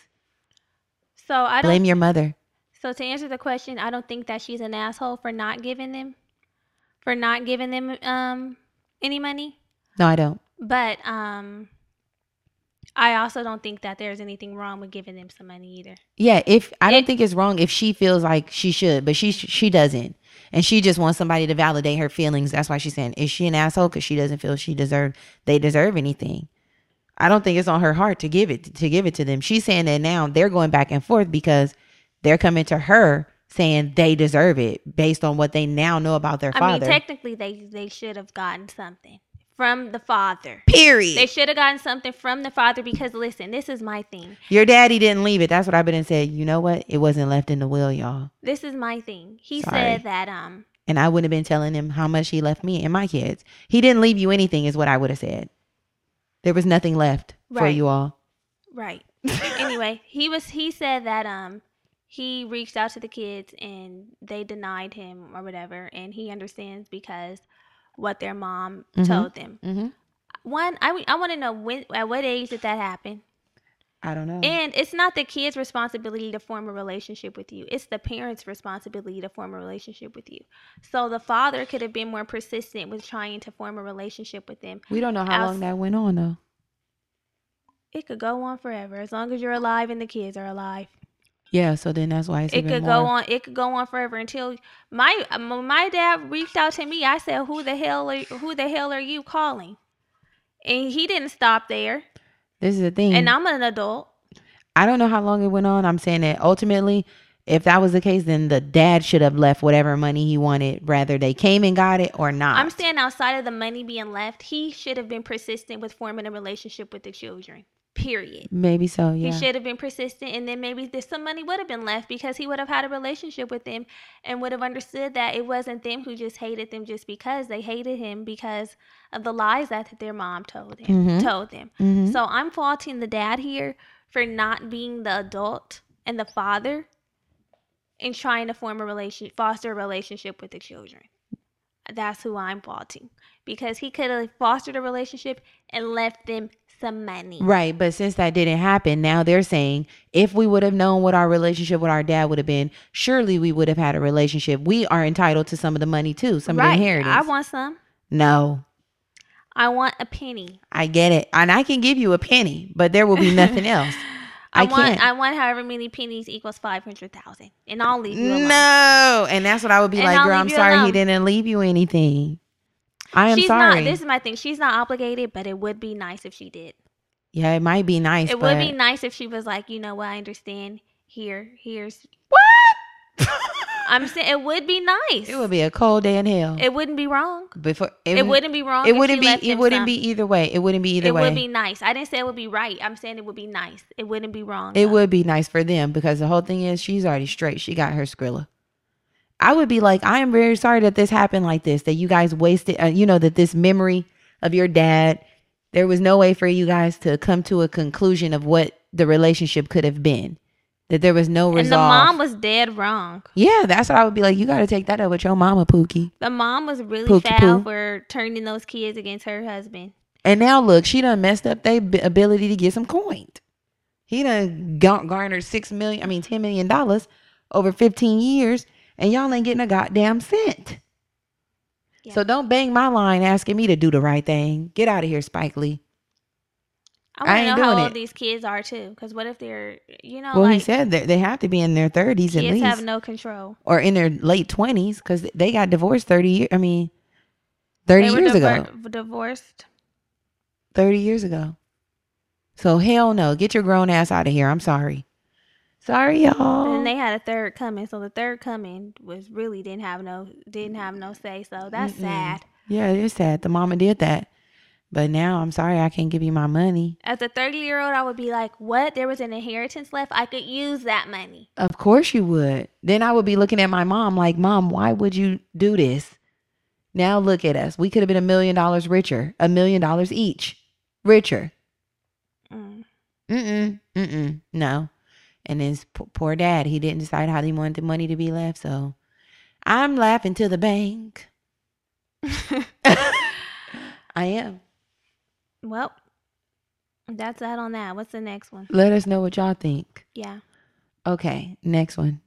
So I don't. Blame your mother. So to answer the question, I don't think that she's an asshole for not giving them, for not giving them um any money. No, I don't. But um, I also don't think that there's anything wrong with giving them some money either. Yeah, if I don't It- think it's wrong if she feels like she should, but she she doesn't, and she just wants somebody to validate her feelings. That's why she's saying, is she an asshole because she doesn't feel she deserve they deserve anything? I don't think it's on her heart to give it to give it to them. She's saying that now they're going back and forth because they're coming to her saying they deserve it based on what they now know about their I father. I mean, technically, they they should have gotten something from the father. Period. They should have gotten something from the father because listen, this is my thing. Your daddy didn't leave it. That's what I've been and said. You know what? It wasn't left in the will, y'all. This is my thing. He Sorry. said that um and I wouldn't have been telling him how much he left me and my kids. He didn't leave you anything, is what I would have said. There was nothing left for you all. right. anyway, he was he said that um he reached out to the kids and they denied him or whatever and he understands because what their mom Mhm. told them. Mm-hmm. One, I I want to know when at what age did that happen? I don't know. And it's not the kid's responsibility to form a relationship with you. It's the parent's responsibility to form a relationship with you. So the father could have been more persistent with trying to form a relationship with them. we don't know how long that went on though. It could go on forever as long as you're alive and the kids are alive. Yeah, so then that's why it's it could more. go on. It could go on forever until my my dad reached out to me. I said, "Who the hell are who the hell are you calling?" And he didn't stop there. This is the thing. And I'm an adult. I don't know how long it went on. I'm saying that ultimately, if that was the case, then the dad should have left whatever money he wanted, whether they came and got it or not. I'm saying outside of the money being left, he should have been persistent with forming a relationship with the children. Period. Maybe so, yeah. He should have been persistent, and then maybe there's some money would have been left because he would have had a relationship with them and would have understood that it wasn't them who just hated them just because they hated him because of the lies that their mom told him. Mhm. Told them. Mhm. So I'm faulting the dad here for not being the adult and the father and trying to form a relation, foster a relationship with the children. That's who I'm faulting because he could have fostered a relationship and left them some money. Right, but since that didn't happen, now they're saying if we would have known what our relationship with our dad would have been, surely we would have had a relationship. We are entitled to some of the money too, some of the inheritance. I want some. no, I want a penny. I get it, and I can give you a penny, but there will be nothing else. I, I want can't. I want however many pennies equals five hundred thousand, and I'll leave you alone. No, and that's what I would be And like, I'll girl. I'm sorry he didn't leave you anything. I am She's sorry. not. This is my thing. She's not obligated, but it would be nice if she did. yeah, it might be nice. It but would be nice if she was like, you know what, I understand. Here, here's. what? I'm saying it would be nice. it would be a cold day in hell. It wouldn't be wrong. Before It, wouldn't be wrong. It wouldn't be. It wouldn't some. be either way. It wouldn't be either It way. It would be nice. I didn't say it would be right. I'm saying it would be nice. It wouldn't be wrong. It though. would be nice for them because the whole thing is she's already straight. She got her Skrilla. I would be like, I am very sorry that this happened like this. That you guys wasted. Uh, you know that this memory of your dad. There was no way for you guys to come to a conclusion of what the relationship could have been. That there was no resolve. And the mom was dead wrong. yeah, that's what I would be like. You got to take that up with your mama, Pookie. The mom was really Pookie foul for turning those kids against her husband. And now look, she done messed up their ability to get some coin. He done garnered six million, I mean ten million dollars over fifteen years, and y'all ain't getting a goddamn cent. Yeah. So don't bang my line asking me to do the right thing. Get out of here, Spike Lee. I want to know how old it. these kids are too. Because what if they're, you know, well, he said that they have to be in their thirties at kids least, have no control. or in their late twenties, because they got divorced thirty years. I mean, thirty they were years ago. divorced. 30 years ago. So hell no. Get your grown ass out of here. I'm sorry. Sorry, y'all. And they had a third coming. So the third coming was really didn't have no didn't have no say. So that's Mm-mm. sad. yeah, it's sad. The mama did that. But now I'm sorry I can't give you my money. As a 30 year old, I would be like, what? There was an inheritance left. I could use that money. Of course you would. Then I would be looking at my mom like, Mom, why would you do this? Now look at us. We could have been a million dollars richer, a million dollars each. Richer. Mm. Mm-mm. Mm-mm. No. And his poor dad, he didn't decide how he wanted the money to be left. So I'm laughing to the bank. I am. well, that's that on that. What's the next one? Let us know what y'all think. Yeah. Okay, next one.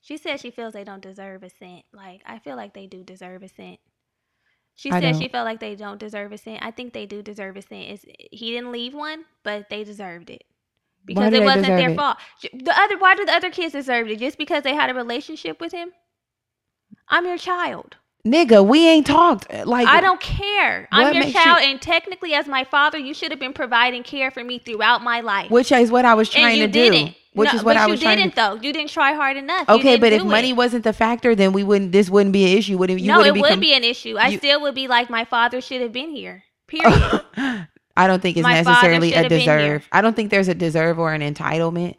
She said she feels they don't deserve a cent. Like, I feel like they do deserve a cent. She I said she don't. felt like they don't deserve a cent. I think they do deserve a cent. It's, he didn't leave one, but they deserved it. Because it wasn't their it? fault. The other why do the other kids deserve it? Just because they had a relationship with him? I'm your child. Nigga, we ain't talked. uh, Like I don't care. I'm your child, you- and technically, as my father, you should have been providing care for me throughout my life. which is what I was trying you to do. didn't. Which No, is what I you was trying didn't, to though. You didn't try hard enough. Okay, but if do money it. wasn't the factor, then we wouldn't this wouldn't be an issue. Wouldn't you no, wouldn't it would be an issue. I you- still would be like, my father should have been here. Period. I don't think it's My necessarily a have been here. deserve. I don't think there's a deserve or an entitlement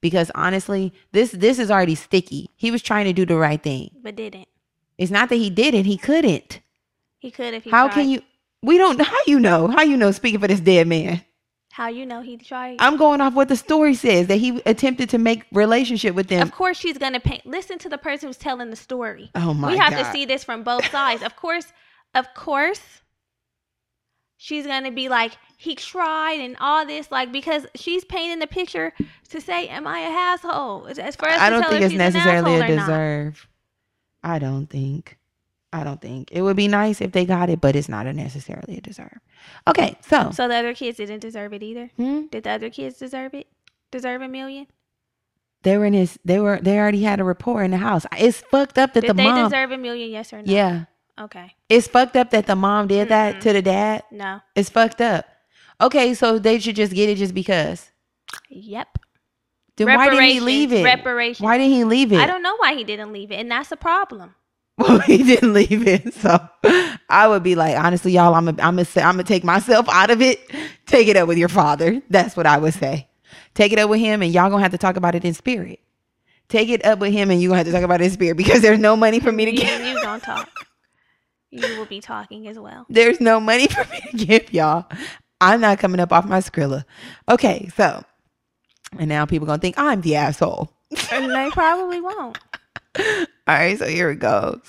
because honestly, this this is already sticky. He was trying to do the right thing. but didn't. It's not that he didn't, he couldn't. He could if he How tried. can you we don't how you know? How you know speaking for this dead man? How you know he tried? I'm going off what the story says that he attempted to make relationship with them. of course, she's gonna paint. Listen to the person who's telling the story. Oh my god. we have God. to see this from both sides. Of course, of course, she's gonna be like, he tried and all this, like because she's painting the picture to say, "Am I a asshole?" As far as I don't think it's necessarily a asshole or not. deserve. I don't think. I don't think. It would be nice if they got it, but it's not a necessarily a deserve. Okay, so, So the other kids didn't deserve it either. hmm, Did the other kids deserve it? Deserve a million? they were in his they were they already had a rapport in the house. It's fucked up that Did the they mom deserve a million? Yes or no? Yeah. Okay. It's fucked up that the mom did that Mm-mm. to the dad. No. It's fucked up. Okay, so they should just get it just because. Yep. Then why didn't he leave it? Reparations. Why didn't he leave it? I don't know why he didn't leave it, and that's a problem. Well, he didn't leave it. So I would be like, honestly, y'all, I'm gonna I'm gonna say I'm gonna take myself out of it. Take it up with your father. That's what I would say. Take it up with him, and y'all gonna have to talk about it in spirit. Take it up with him, and you gonna have to talk about it in spirit because there's no money for me to You, give. you don't talk. You will be talking as well. There's no money for me to give y'all. I'm not coming up off my Skrilla. Okay, so and now people gonna think I'm the asshole. And they probably won't. All right, so here it goes.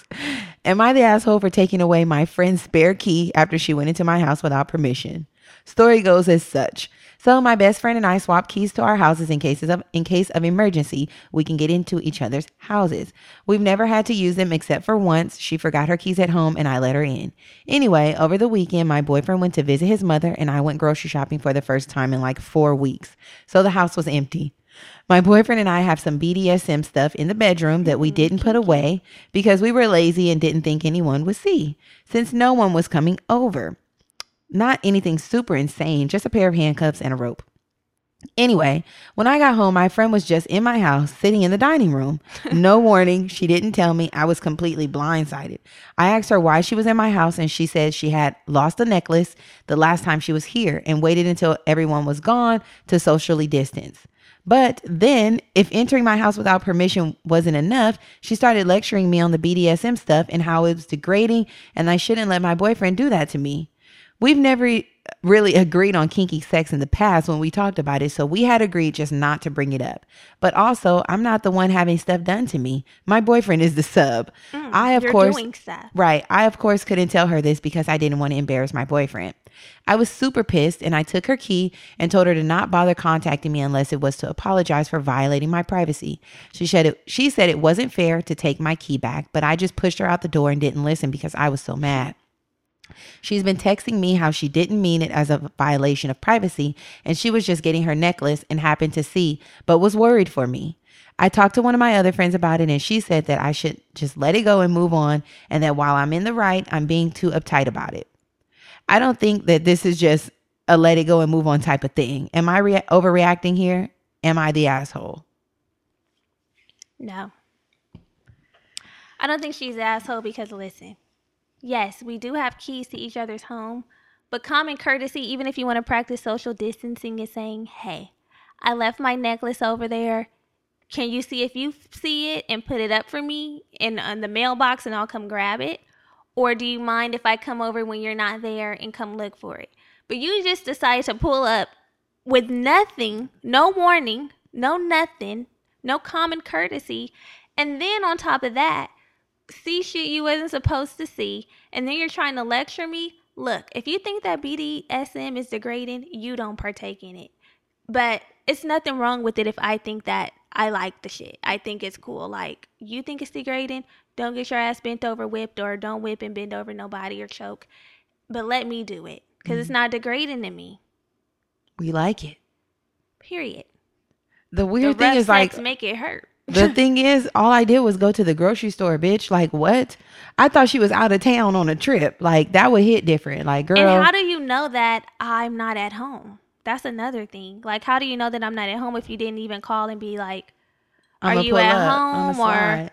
Am I the asshole for taking away my friend's spare key after she went into my house without permission? Story goes as such. So my best friend and I swap keys to our houses in cases of in case of emergency. We can get into each other's houses. We've never had to use them except for once. She forgot her keys at home and I let her in. Anyway, over the weekend my boyfriend went to visit his mother and I went grocery shopping for the first time in like 4 weeks. So the house was empty. My boyfriend and I have some BDSM stuff in the bedroom that we mm-hmm. didn't put away because we were lazy and didn't think anyone would see, since no one was coming over. Not anything super insane, just a pair of handcuffs and a rope. Anyway, when I got home, my friend was just in my house, sitting in the dining room. No warning. She didn't tell me. I was completely blindsided. I asked her why she was in my house, and she said she had lost a necklace the last time she was here and waited until everyone was gone to socially distance. But then, if entering my house without permission wasn't enough, she started lecturing me on the BDSM stuff and how it was degrading and I shouldn't let my boyfriend do that to me. We've never really agreed on kinky sex in the past when we talked about it, so we had agreed just not to bring it up. But also, I'm not the one having stuff done to me. My boyfriend is the sub. Mm, I, of course, doing. Right. I, of course, couldn't tell her this because I didn't want to embarrass my boyfriend. I was super pissed and I took her key and told her to not bother contacting me unless it was to apologize for violating my privacy. She said it, she said it wasn't fair to take my key back, but I just pushed her out the door and didn't listen because I was so mad. She's been texting me how she didn't mean it as a violation of privacy and she was just getting her necklace and happened to see, but was worried for me. I talked to one of my other friends about it and she said that I should just let it go and move on and that while I'm in the right, I'm being too uptight about it. I don't think that this is just a let it go and move on type of thing. Am I rea- overreacting here? Am I the asshole? No. I don't think she's asshole because listen, yes, we do have keys to each other's home, but common courtesy, even if you want to practice social distancing, is saying, hey, I left my necklace over there. Can you see if you see it and put it up for me in, in the mailbox and I'll come grab it? Or do you mind if I come over when you're not there and come look for it? But you just decide to pull up with nothing, no warning, no nothing, no common courtesy. And then on top of that, see shit you wasn't supposed to see. And then you're trying to lecture me. Look, if you think that BDSM is degrading, you don't partake in it. But it's nothing wrong with it if I think that I like the shit. I think it's cool. Like, you think it's degrading? Don't get your ass bent over, whipped, or don't whip and bend over nobody or choke. But let me do it because it's mm-hmm. not degrading to me. We like it. Period. The The weird thing is like make it hurt. The thing is all I did was go to the grocery store, bitch. Like what? I thought she was out of town on a trip. Like that would hit different. Like girl, And how do you know that I'm not at home? That's another thing. Like, how do you know that I'm not at home if you didn't even call and be like, are you at up on the home or-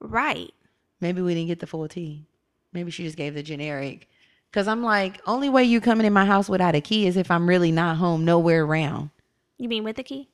right? Maybe we didn't get the full tea. Maybe she just gave the generic. Cause I'm like, only way you coming in my house without a key is if I'm really not home, nowhere around. You mean with the key?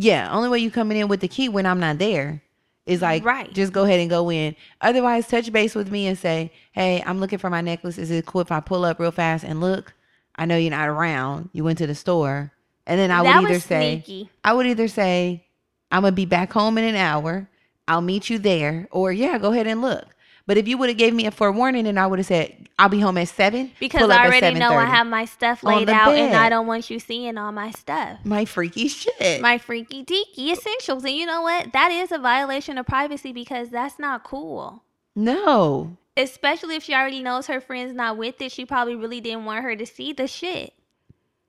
Yeah, only way you coming in with the key when I'm not there is like, Right. just go ahead and go in. Otherwise, touch base with me and say, hey, I'm looking for my necklace. Is it cool if I pull up real fast and look? I know you're not around. You went to the store, and then I that would either say, sneaky. I would either say, I'm gonna be back home in an hour. I'll meet you there, or yeah, go ahead and look. But if you would have gave me a forewarning, and I would have said, I'll be home at seven Because pull up I already know I have my stuff laid out and I don't want you seeing all my stuff. my freaky shit. My freaky deaky essentials. And you know what? That is a violation of privacy because that's not cool. no, Especially if she already knows her friend's not with it. She probably really didn't want her to see the shit.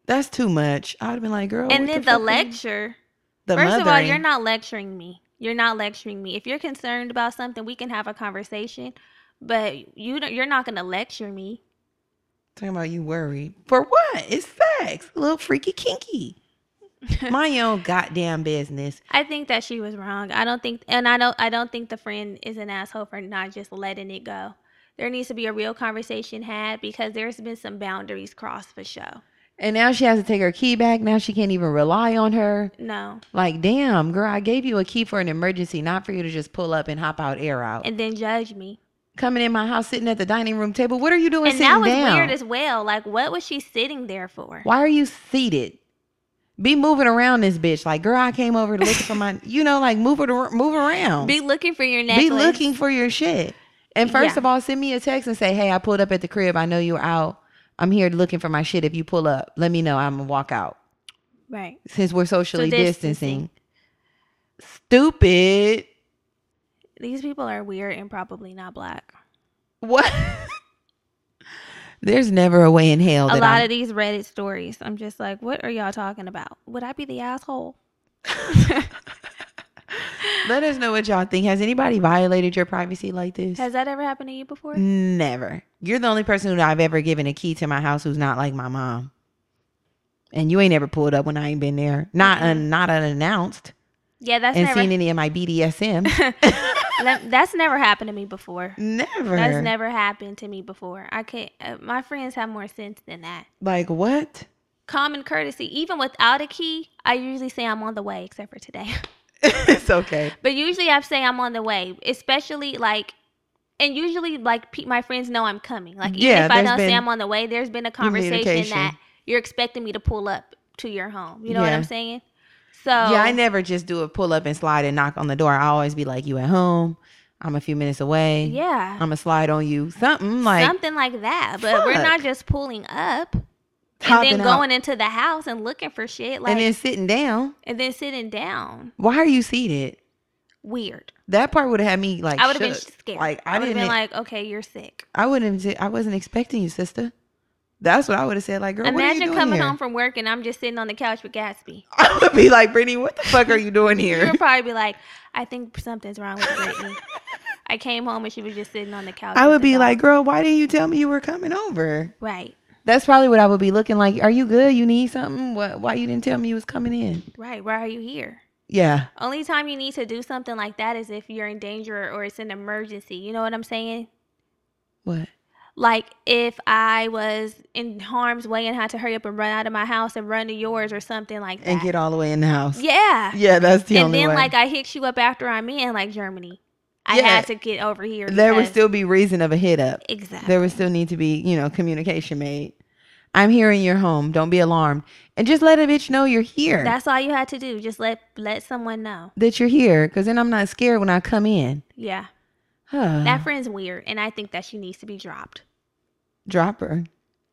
that's too much. I would have been like, girl. and then the the, fuck are you- lecture. the First of all, you're not lecturing me. You're not lecturing me. If you're concerned about something, we can have a conversation. But you don't, you're not going to lecture me. talking about you worried for what? It's sex, a little freaky kinky. my own goddamn business. I think that she was wrong. I don't think, and I don't, I don't think the friend is an asshole for not just letting it go. There needs to be a real conversation had because there's been some boundaries crossed for show. And now she has to take her key back. Now she can't even rely on her. No, Like, damn, girl, I gave you a key for an emergency, not for you to just pull up and hop out, air out. and then judge me. Coming in my house, sitting at the dining room table. What are you doing And sitting that was down? weird as well. Like, what was she sitting there for? Why are you seated? Be moving around this bitch. Like, girl, I came over to look for my, you know, like move it, move around. Be looking for your necklace. Be looking for your shit. And first Yeah. of all, send me a text and say, hey, I pulled up at the crib. I know you're out. I'm here looking for my shit. If you pull up, let me know. I'm gonna walk out. Right. Since we're socially So distancing. distancing. Stupid. These people are weird and probably not black. What? There's never a way in hell a lot I'm, of these Reddit stories, I'm just like, what are y'all talking about? Would I be the asshole? Let us know what y'all think. Has anybody violated your privacy like this? Has that ever happened to you before? Never. You're the only person who I've ever given a key to my house who's not like my mom. And you ain't ever pulled up when I ain't been there. Not un, not unannounced. Yeah, that's and never seen any of my BDSM. that's never happened to me before. never. That's never happened to me before. I can't. Uh, my friends have more sense than that. like what? Common courtesy, even without a key, I usually say I'm on the way, except for today. it's okay. But usually I say I'm on the way, especially like, and usually like pe- my friends know I'm coming. Like even Yeah, if I don't say I'm on the way, there's been a conversation that you're expecting me to pull up to your home. You know what I'm saying? So Yeah, I never just do a pull up and slide and knock on the door. I always be like, "You at home? I'm a few minutes away. Yeah. I'm gonna slide on you. Something like something like that. But we're not just pulling up and then going into the house and looking for shit like and then sitting down. and then sitting down. Why are you seated? Weird. That part would have had me like. I would have been scared. Like I, I would have been like, okay, you're sick. I wouldn't. I wasn't expecting you, sister. That's what I would have said. Like, girl, what are you Imagine coming here? home from work and I'm just sitting on the couch with Gatsby. I would be like, Brittany, what the fuck are you doing here? You'd probably be like, I think something's wrong with Brittany. I came home and she was just sitting on the couch. I would be dog. like, girl, why didn't you tell me you were coming over? right, That's probably what I would be looking like. Are you good? You need something? What? Why you didn't tell me you was coming in? right. Why are you here? Yeah. Only time you need to do something like that is if you're in danger or it's an emergency. You know what I'm saying? What? Like if I was in harm's way and had to hurry up and run out of my house and run to yours or something like that. And get all the way in the house. yeah. Yeah, that's the and only then like I hit you up after I'm in, like Germani. I Yeah. had to get over here. there would still be reason of a hit up. exactly. There would still need to be, you know, communication made. I'm here in your home. Don't be alarmed. And just let a bitch know you're here. That's all you had to do. Just let let someone know. that you're here. Cause then I'm not scared when I come in. Yeah. Huh. That friend's weird and I think that she needs to be dropped. Drop her.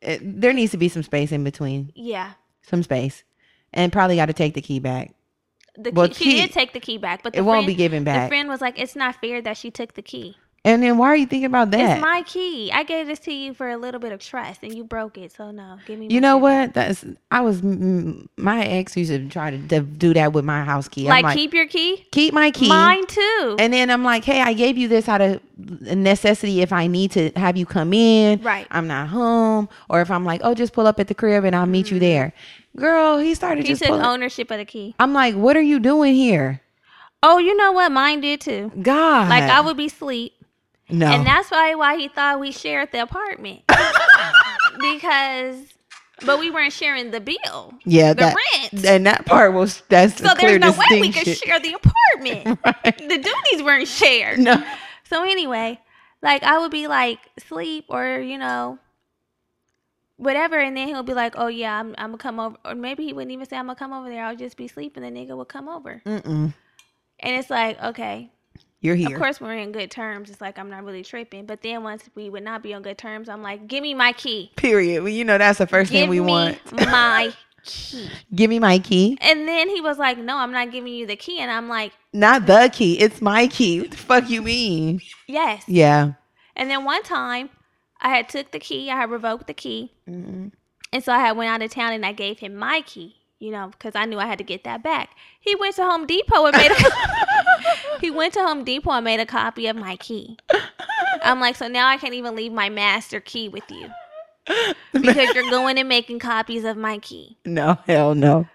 It, there needs to be some space in between. Yeah. Some space. And probably got to take the key back. The key, she key- did take the key back, but the It won't friend, be given the back. friend was like, "It's not fair that she took the key. And then why are you thinking about that? It's my key. I gave this to you for a little bit of trust, and you broke it. So no, give me. you know shit back." what? That's I was mm, my ex used to try to do that with my house key. Like, like, keep your key. keep my key. Mine too. And then I'm like, hey, I gave you this out of necessity if I need to have you come in. Right. I'm not home. Or if I'm like, oh, just pull up at the crib and I'll meet you there. Girl, he started he just took ownership of the key. I'm like, what are you doing here? Oh, you know what? Mine did too. God. Like I would be asleep, No. and that's why why he thought we shared the apartment because, but we weren't sharing the bill, yeah, the that, rent. and that part was that's so there's no way we could share the apartment. right. the duties weren't shared. No. So anyway, like I would be like sleep or you know whatever, and then he'll be like, "Oh yeah, I'm I'm gonna come over," or maybe he wouldn't even say I'm gonna come over there. I'll just be sleeping. The nigga would come over, Mm-mm. and it's like, okay, You're of course we're in good terms. It's like I'm not really tripping. But then once we would not be on good terms, I'm like, give me my key. Period. Well, you know that's the first Give thing we me want. my key. Give me my key. And then he was like, no, I'm not giving you the key. And I'm like, Not the key. It's my key. What the fuck you mean? yes. Yeah. And then one time, I had took the key. I had revoked the key. Mm-mm. And so I had went out of town and I gave him my key, you know, because I knew I had to get that back. He went to Home Depot and made a he went to Home Depot and made a copy of my key. I'm like, so now I can't even leave my master key with you because you're going and making copies of my key. No, hell no.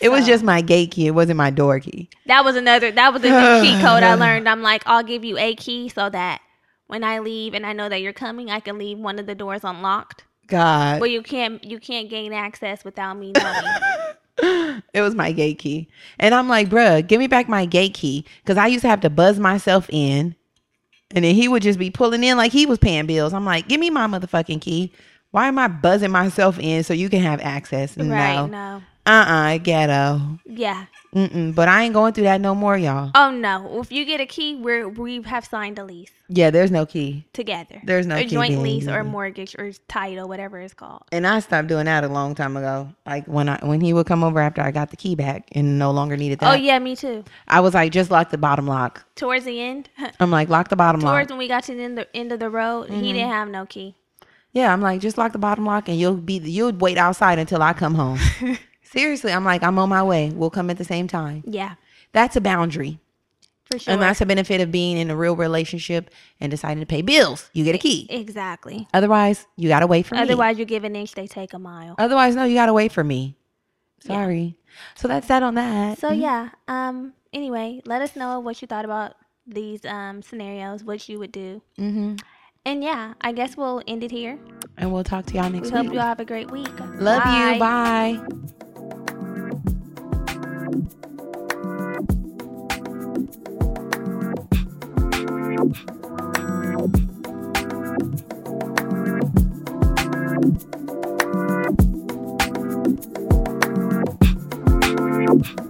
It was just my gate key. It wasn't my door key. That was another. That was a new key code I learned. I'm like, I'll give you a key so that when I leave and I know that you're coming, I can leave one of the doors unlocked. God. Well, you can't. You can't gain access without me knowing. it was my gate key. And I'm like, bruh, give me back my gate key. Cause I used to have to buzz myself in. And then he would just be pulling in like he was paying bills. I'm like, give me my motherfucking key. Why am I buzzing myself in so you can have access? Right? No. No. Uh-uh, ghetto. Yeah. Mm-mm. But I ain't going through that no more, y'all. Oh no! If you get a key, we're we have signed a lease Yeah, there's no key. together. There's no joint lease or mortgage or title, whatever it's called. And I stopped doing that a long time ago. Like when I when he would come over after I got the key back and no longer needed that. Oh yeah, me too. I was like, just lock the bottom lock. Towards the end, I'm like, lock the bottom towards lock. Towards when we got to the end, the end of the road, Mm-hmm. he didn't have no key. Yeah, I'm like, just lock the bottom lock and you'll be you'll wait outside until I come home. Seriously, I'm like, I'm on my way. We'll come at the same time. Yeah, That's a boundary. for sure. And that's a benefit of being in a real relationship and deciding to pay bills. You get a key. exactly. Otherwise, you gotta wait for me. Otherwise, you give an inch, they take a mile. Otherwise, no, you gotta wait for me. Yeah. Sorry. So that's that on that. So yeah. Um. Anyway, let us know what you thought about these um scenarios, what you would do, Mm-hmm. And yeah, I guess we'll end it here. And we'll talk to y'all next we week. Hope y'all have a great week. Love Bye. you. Bye. you